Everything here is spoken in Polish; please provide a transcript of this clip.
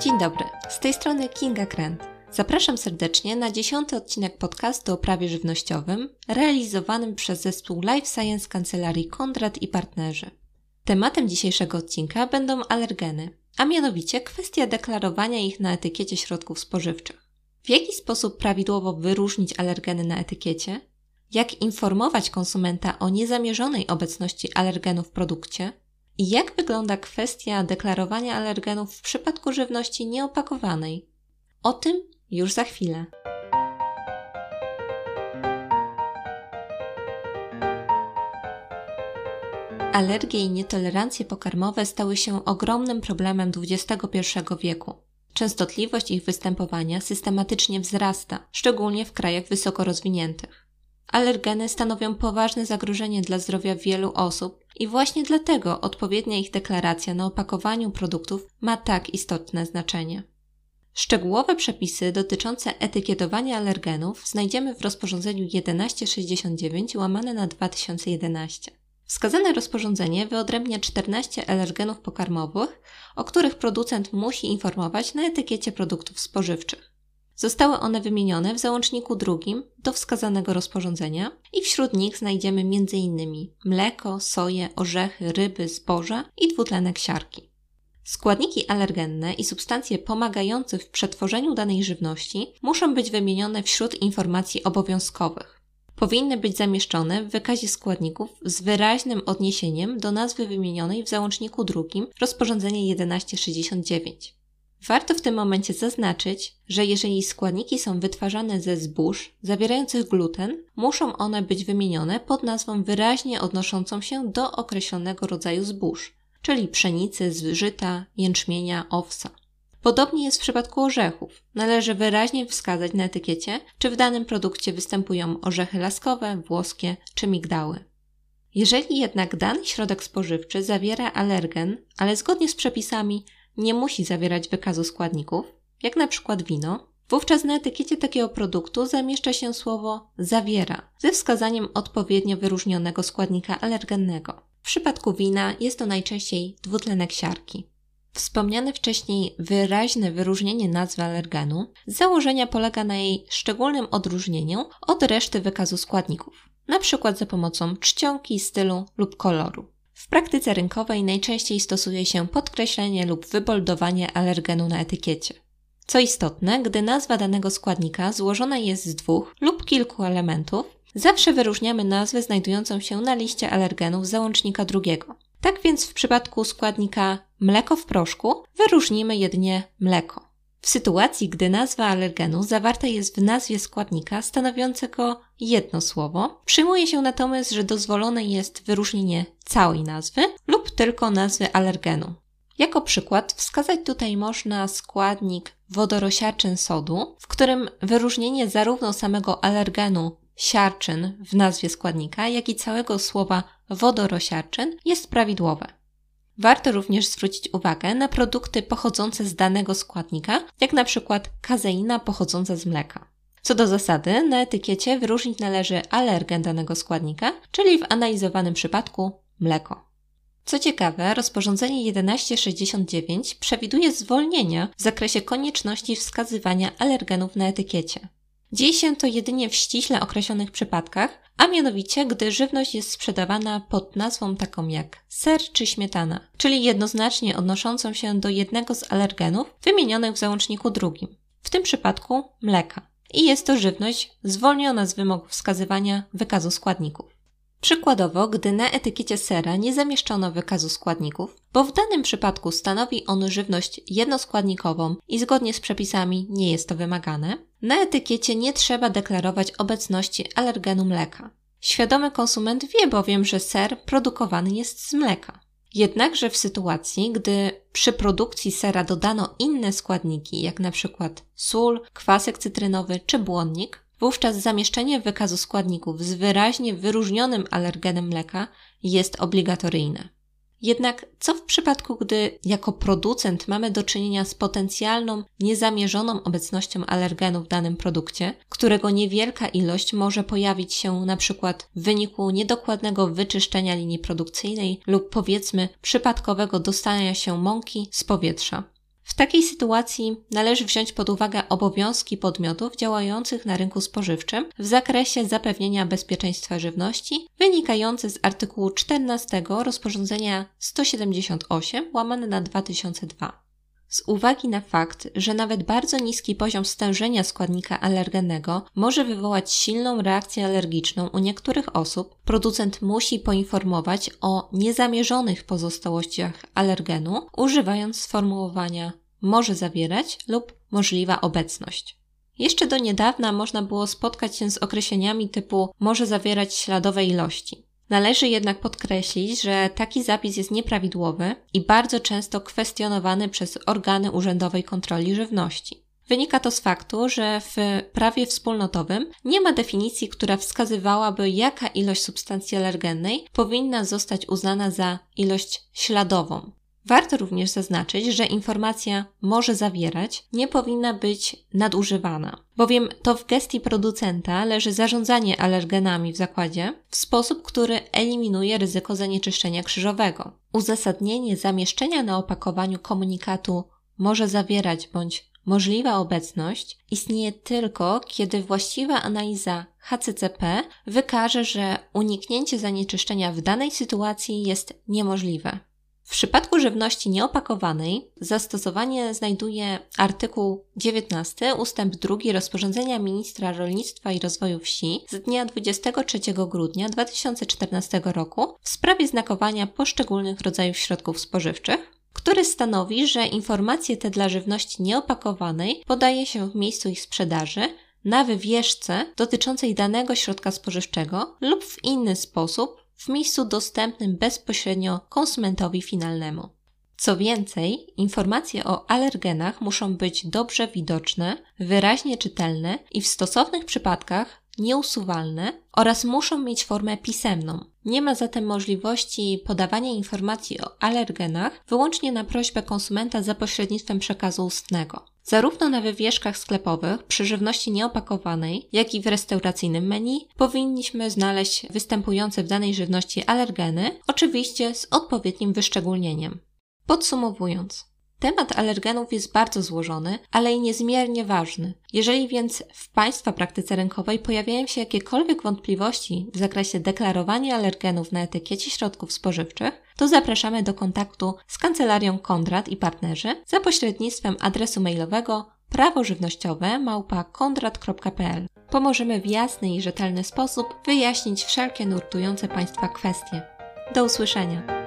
Dzień dobry, z tej strony Kinga Krent. Zapraszam serdecznie na dziesiąty odcinek podcastu o prawie żywnościowym, realizowanym przez zespół Life Science Kancelarii Kondrat i partnerzy. Tematem dzisiejszego odcinka będą alergeny, a mianowicie kwestia deklarowania ich na etykiecie środków spożywczych. W jaki sposób prawidłowo wyróżnić alergeny na etykiecie? Jak informować konsumenta o niezamierzonej obecności alergenu w produkcie? I jak wygląda kwestia deklarowania alergenów w przypadku żywności nieopakowanej? O tym już za chwilę. Alergie i nietolerancje pokarmowe stały się ogromnym problemem XXI wieku. Częstotliwość ich występowania systematycznie wzrasta, szczególnie w krajach wysoko rozwiniętych. Alergeny stanowią poważne zagrożenie dla zdrowia wielu osób i właśnie dlatego odpowiednia ich deklaracja na opakowaniu produktów ma tak istotne znaczenie. Szczegółowe przepisy dotyczące etykietowania alergenów znajdziemy w rozporządzeniu 1169 łamane na 2011. Wskazane rozporządzenie wyodrębnia 14 alergenów pokarmowych, o których producent musi informować na etykiecie produktów spożywczych. Zostały one wymienione w załączniku drugim do wskazanego rozporządzenia i wśród nich znajdziemy m.in. mleko, soję, orzechy, ryby, zboża i dwutlenek siarki. Składniki alergenne i substancje pomagające w przetworzeniu danej żywności muszą być wymienione wśród informacji obowiązkowych. Powinny być zamieszczone w wykazie składników z wyraźnym odniesieniem do nazwy wymienionej w załączniku drugim rozporządzenie 1169. Warto w tym momencie zaznaczyć, że jeżeli składniki są wytwarzane ze zbóż zawierających gluten, muszą one być wymienione pod nazwą wyraźnie odnoszącą się do określonego rodzaju zbóż, czyli pszenicy, żyta, jęczmienia, owsa. Podobnie jest w przypadku orzechów. Należy wyraźnie wskazać na etykiecie, czy w danym produkcie występują orzechy laskowe, włoskie czy migdały. Jeżeli jednak dany środek spożywczy zawiera alergen, ale zgodnie z przepisami nie musi zawierać wykazu składników, jak na przykład wino, wówczas na etykiecie takiego produktu zamieszcza się słowo zawiera ze wskazaniem odpowiednio wyróżnionego składnika alergennego. W przypadku wina jest to najczęściej dwutlenek siarki. Wspomniane wcześniej wyraźne wyróżnienie nazwy alergenu z założenia polega na jej szczególnym odróżnieniu od reszty wykazu składników, np. za pomocą czcionki, stylu lub koloru. W praktyce rynkowej najczęściej stosuje się podkreślenie lub wyboldowanie alergenu na etykiecie. Co istotne, gdy nazwa danego składnika złożona jest z dwóch lub kilku elementów, zawsze wyróżniamy nazwę znajdującą się na liście alergenów załącznika drugiego. Tak więc w przypadku składnika mleko w proszku wyróżnimy jedynie mleko. W sytuacji, gdy nazwa alergenu zawarta jest w nazwie składnika stanowiącego jedno słowo, przyjmuje się natomiast, że dozwolone jest wyróżnienie całej nazwy lub tylko nazwy alergenu. Jako przykład wskazać tutaj można składnik wodorosiarczyn sodu, w którym wyróżnienie zarówno samego alergenu siarczyn w nazwie składnika, jak i całego słowa wodorosiarczyn jest prawidłowe. Warto również zwrócić uwagę na produkty pochodzące z danego składnika, jak na przykład kazeina pochodząca z mleka. Co do zasady, na etykiecie wyróżnić należy alergen danego składnika, czyli w analizowanym przypadku mleko. Co ciekawe, rozporządzenie 1169 przewiduje zwolnienia w zakresie konieczności wskazywania alergenów na etykiecie. Dzieje się to jedynie w ściśle określonych przypadkach, a mianowicie gdy żywność jest sprzedawana pod nazwą taką jak ser czy śmietana, czyli jednoznacznie odnoszącą się do jednego z alergenów wymienionych w załączniku drugim, w tym przypadku mleka. I jest to żywność zwolniona z wymogów wskazywania wykazu składników. Przykładowo, gdy na etykiecie sera nie zamieszczono wykazu składników, bo w danym przypadku stanowi on żywność jednoskładnikową i zgodnie z przepisami nie jest to wymagane, na etykiecie nie trzeba deklarować obecności alergenu mleka. Świadomy konsument wie bowiem, że ser produkowany jest z mleka. Jednakże w sytuacji, gdy przy produkcji sera dodano inne składniki, jak na przykład sól, kwasek cytrynowy czy błonnik, wówczas zamieszczenie wykazu składników z wyraźnie wyróżnionym alergenem mleka jest obligatoryjne. Jednak co w przypadku, gdy jako producent mamy do czynienia z potencjalną, niezamierzoną obecnością alergenu w danym produkcie, którego niewielka ilość może pojawić się przykład w wyniku niedokładnego wyczyszczenia linii produkcyjnej lub powiedzmy przypadkowego dostania się mąki z powietrza? W takiej sytuacji należy wziąć pod uwagę obowiązki podmiotów działających na rynku spożywczym w zakresie zapewnienia bezpieczeństwa żywności wynikające z artykułu 14 rozporządzenia 178 łamane na 2002. Z uwagi na fakt, że nawet bardzo niski poziom stężenia składnika alergennego może wywołać silną reakcję alergiczną u niektórych osób, producent musi poinformować o niezamierzonych pozostałościach alergenu, używając sformułowania może zawierać lub możliwa obecność. Jeszcze do niedawna można było spotkać się z określeniami typu może zawierać śladowe ilości. Należy jednak podkreślić, że taki zapis jest nieprawidłowy i bardzo często kwestionowany przez organy urzędowej kontroli żywności. Wynika to z faktu, że w prawie wspólnotowym nie ma definicji, która wskazywałaby, jaka ilość substancji alergennej powinna zostać uznana za ilość śladową. Warto również zaznaczyć, że informacja może zawierać nie powinna być nadużywana, bowiem to w gestii producenta leży zarządzanie alergenami w zakładzie w sposób, który eliminuje ryzyko zanieczyszczenia krzyżowego. Uzasadnienie zamieszczenia na opakowaniu komunikatu może zawierać bądź możliwa obecność istnieje tylko, kiedy właściwa analiza HCCP wykaże, że uniknięcie zanieczyszczenia w danej sytuacji jest niemożliwe. W przypadku żywności nieopakowanej zastosowanie znajduje artykuł 19 ustęp 2 rozporządzenia ministra rolnictwa i rozwoju wsi z dnia 23 grudnia 2014 roku w sprawie znakowania poszczególnych rodzajów środków spożywczych, który stanowi, że informacje te dla żywności nieopakowanej podaje się w miejscu ich sprzedaży na wywieszce dotyczącej danego środka spożywczego lub w inny sposób w miejscu dostępnym bezpośrednio konsumentowi finalnemu. Co więcej, informacje o alergenach muszą być dobrze widoczne, wyraźnie czytelne i w stosownych przypadkach nieusuwalne oraz muszą mieć formę pisemną. Nie ma zatem możliwości podawania informacji o alergenach wyłącznie na prośbę konsumenta za pośrednictwem przekazu ustnego. Zarówno na wywieszkach sklepowych, przy żywności nieopakowanej, jak i w restauracyjnym menu powinniśmy znaleźć występujące w danej żywności alergeny, oczywiście z odpowiednim wyszczególnieniem. Podsumowując, Temat alergenów jest bardzo złożony, ale i niezmiernie ważny. Jeżeli więc w Państwa praktyce rynkowej pojawiają się jakiekolwiek wątpliwości w zakresie deklarowania alergenów na etykiecie środków spożywczych, to zapraszamy do kontaktu z Kancelarią Kondrat i partnerzy za pośrednictwem adresu mailowego prawożywnościowe małpa kondrat.pl. Pomożemy w jasny i rzetelny sposób wyjaśnić wszelkie nurtujące Państwa kwestie. Do usłyszenia!